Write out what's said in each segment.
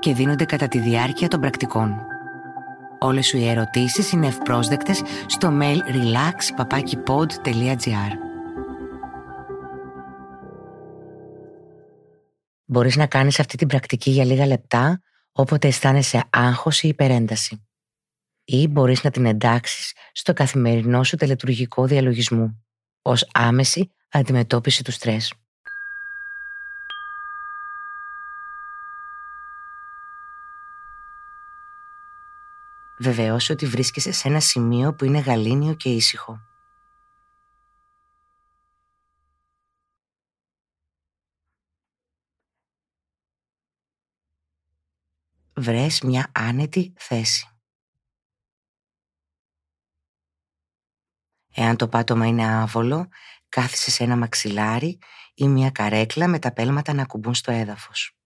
και δίνονται κατά τη διάρκεια των πρακτικών. Όλες σου οι ερωτήσεις είναι ευπρόσδεκτες στο mail relax.papakipod.gr Μπορείς να κάνεις αυτή την πρακτική για λίγα λεπτά όποτε αισθάνεσαι άγχος ή υπερένταση. Ή μπορείς να την εντάξεις στο καθημερινό σου τελετουργικό διαλογισμό ως άμεση αντιμετώπιση του στρες. Βεβαιώσου ότι βρίσκεσαι σε ένα σημείο που είναι γαλήνιο και ήσυχο. Βρες μια άνετη θέση. Εάν το πάτωμα είναι άβολο, κάθισε σε ένα μαξιλάρι ή μια καρέκλα με τα πέλματα να κουμπούν στο έδαφος.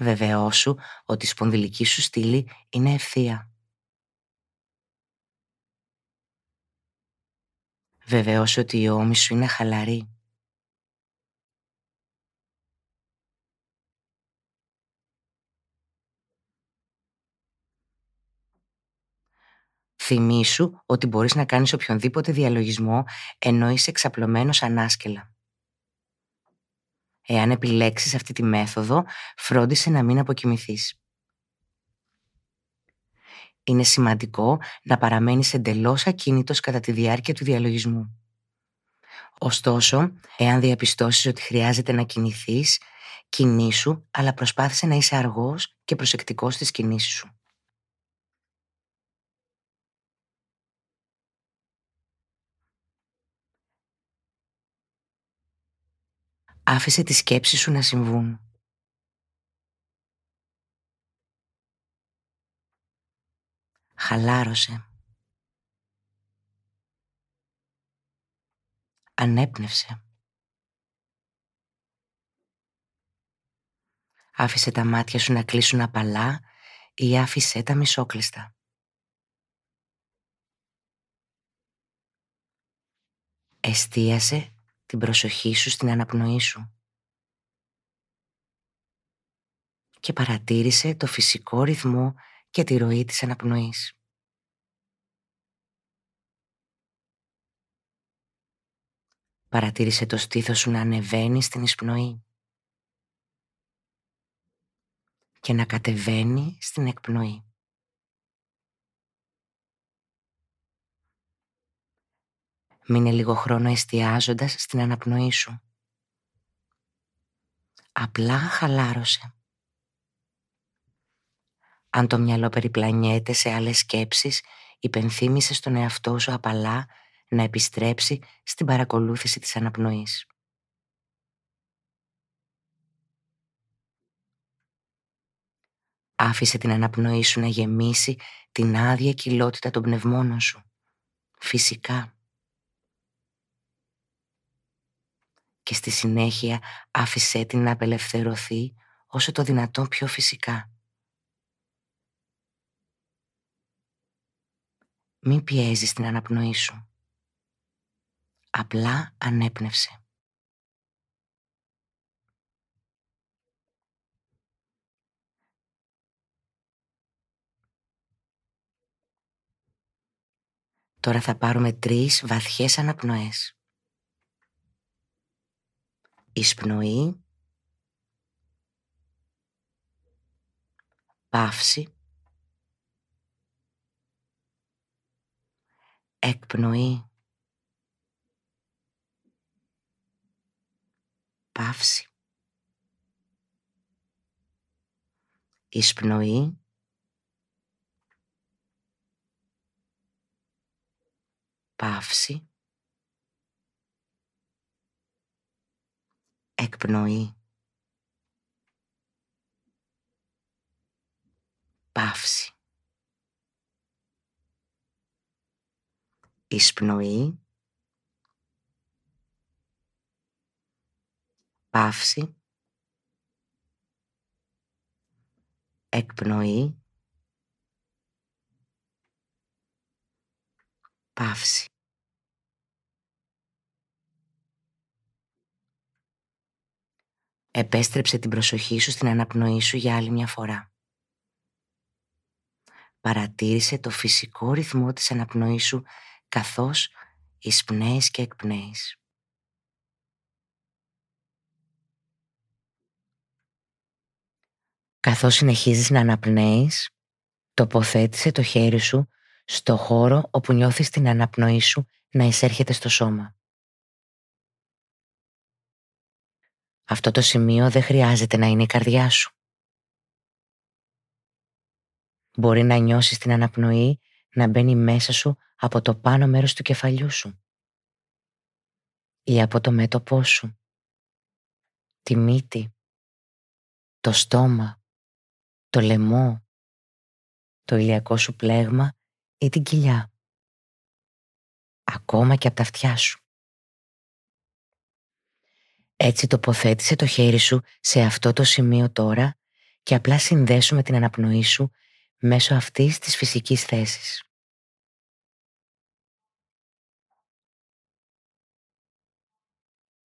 Βεβαιώσου ότι η σπονδυλική σου στήλη είναι ευθεία. Βεβαιώσου ότι η ώμη σου είναι χαλαρή. Θυμήσου ότι μπορείς να κάνεις οποιονδήποτε διαλογισμό ενώ είσαι εξαπλωμένος ανάσκελα. Εάν επιλέξεις αυτή τη μέθοδο, φρόντισε να μην αποκοιμηθείς. Είναι σημαντικό να παραμένεις εντελώς ακίνητος κατά τη διάρκεια του διαλογισμού. Ωστόσο, εάν διαπιστώσεις ότι χρειάζεται να κινηθείς, κινήσου, αλλά προσπάθησε να είσαι αργός και προσεκτικός στις κινήσεις σου. Άφησε τις σκέψεις σου να συμβούν. Χαλάρωσε. Ανέπνευσε. Άφησε τα μάτια σου να κλείσουν απαλά ή άφησε τα μισόκλειστα. Εστίασε την προσοχή σου στην αναπνοή σου. Και παρατήρησε το φυσικό ρυθμό και τη ροή της αναπνοής. Παρατήρησε το στήθος σου να ανεβαίνει στην εισπνοή και να κατεβαίνει στην εκπνοή. Μείνε λίγο χρόνο εστιάζοντας στην αναπνοή σου. Απλά χαλάρωσε. Αν το μυαλό περιπλανιέται σε άλλες σκέψεις, υπενθύμησε στον εαυτό σου απαλά να επιστρέψει στην παρακολούθηση της αναπνοής. Άφησε την αναπνοή σου να γεμίσει την άδεια κοιλότητα των πνευμόνων σου. Φυσικά. Και στη συνέχεια άφησέ την να απελευθερωθεί όσο το δυνατόν πιο φυσικά. Μην πιέζεις την αναπνοή σου. Απλά ανέπνευσε. Τώρα θα πάρουμε τρεις βαθιές αναπνοές. Εισπνοή. Παύση. Εκπνοή. Παύση. Εισπνοή. Παύση. Εκπνοή παύση. Εισπνοή παύση. Εκπνοή παύση Επέστρεψε την προσοχή σου στην αναπνοή σου για άλλη μια φορά. Παρατήρησε το φυσικό ρυθμό της αναπνοής σου καθώς εισπνέεις και εκπνέεις. Καθώς συνεχίζεις να αναπνέεις, τοποθέτησε το χέρι σου στο χώρο όπου νιώθεις την αναπνοή σου να εισέρχεται στο σώμα. Αυτό το σημείο δεν χρειάζεται να είναι η καρδιά σου. Μπορεί να νιώσεις την αναπνοή να μπαίνει μέσα σου από το πάνω μέρος του κεφαλιού σου ή από το μέτωπό σου, τη μύτη, το στόμα, το λαιμό, το ηλιακό σου πλέγμα ή την κοιλιά, ακόμα και από τα αυτιά σου. Έτσι τοποθέτησε το χέρι σου σε αυτό το σημείο τώρα και απλά συνδέσουμε την αναπνοή σου μέσω αυτής της φυσικής θέσης.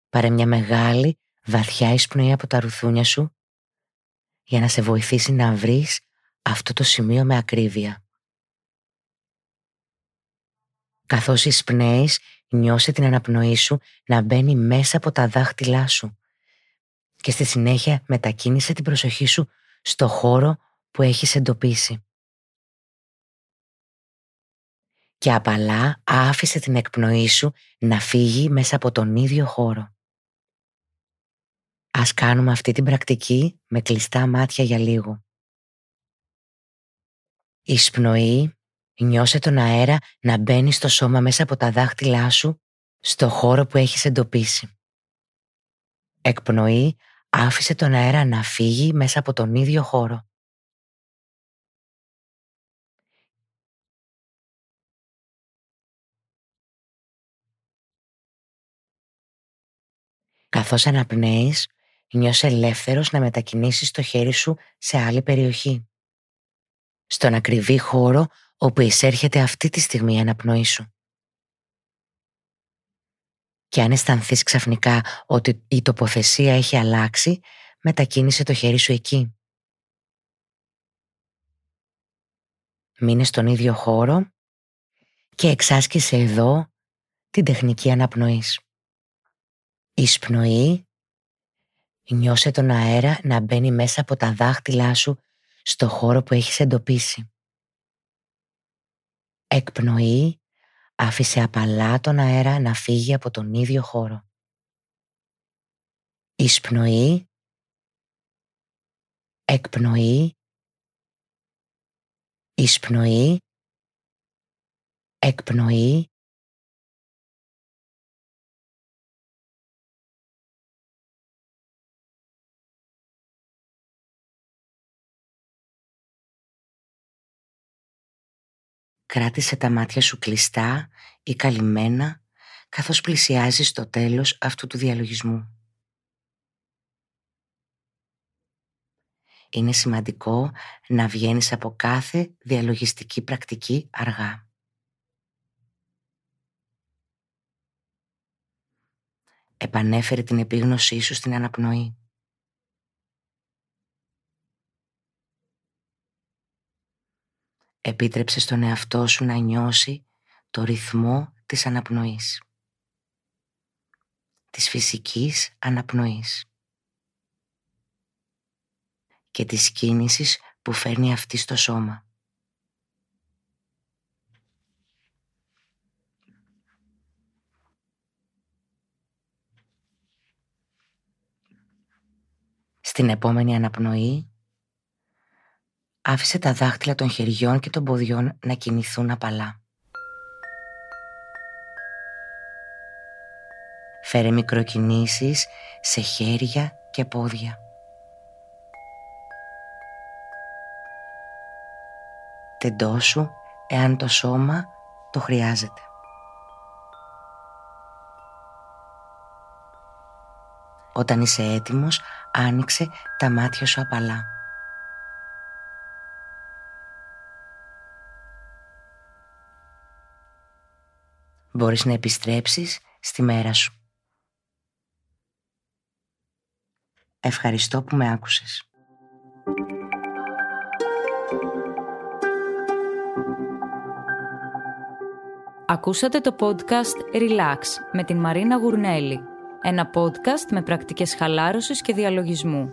Πάρε μια μεγάλη, βαθιά εισπνοή από τα ρουθούνια σου για να σε βοηθήσει να βρεις αυτό το σημείο με ακρίβεια. Καθώς εισπνέεις, νιώσε την αναπνοή σου να μπαίνει μέσα από τα δάχτυλά σου και στη συνέχεια μετακίνησε την προσοχή σου στο χώρο που έχεις εντοπίσει. Και απαλά άφησε την εκπνοή σου να φύγει μέσα από τον ίδιο χώρο. Ας κάνουμε αυτή την πρακτική με κλειστά μάτια για λίγο. Εισπνοή, νιώσε τον αέρα να μπαίνει στο σώμα μέσα από τα δάχτυλά σου στο χώρο που έχεις εντοπίσει. Εκπνοή, άφησε τον αέρα να φύγει μέσα από τον ίδιο χώρο. Καθώς αναπνέεις, νιώσε ελεύθερος να μετακινήσεις το χέρι σου σε άλλη περιοχή. Στον ακριβή χώρο όπου εισέρχεται αυτή τη στιγμή η αναπνοή σου. Και αν αισθανθείς ξαφνικά ότι η τοποθεσία έχει αλλάξει, μετακίνησε το χέρι σου εκεί. Μείνε στον ίδιο χώρο και εξάσκησε εδώ την τεχνική αναπνοής. Εισπνοή Νιώσε τον αέρα να μπαίνει μέσα από τα δάχτυλά σου στο χώρο που έχεις εντοπίσει. Εκπνοή, άφησε απαλά τον αέρα να φύγει από τον ίδιο χώρο. Εισπνοή, εκπνοή, εισπνοή, εκπνοή, Κράτησε τα μάτια σου κλειστά ή καλυμμένα καθώς πλησιάζεις το τέλος αυτού του διαλογισμού. Είναι σημαντικό να βγαίνεις από κάθε διαλογιστική πρακτική αργά. Επανέφερε την επίγνωσή σου στην αναπνοή. Επίτρεψε στον εαυτό σου να νιώσει το ρυθμό της αναπνοής. Της φυσικής αναπνοής. Και της κίνησης που φέρνει αυτή στο σώμα. Στην επόμενη αναπνοή άφησε τα δάχτυλα των χεριών και των ποδιών να κινηθούν απαλά. Φέρε μικροκινήσεις σε χέρια και πόδια. Τεντώσου εάν το σώμα το χρειάζεται. Όταν είσαι έτοιμος, άνοιξε τα μάτια σου απαλά. Μπορείς να επιστρέψεις στη μέρα σου. Ευχαριστώ που με άκουσες. Ακούσατε το podcast Relax με την Μαρίνα Γουρνέλη. Ένα podcast με πρακτικές χαλάρωσης και διαλογισμού.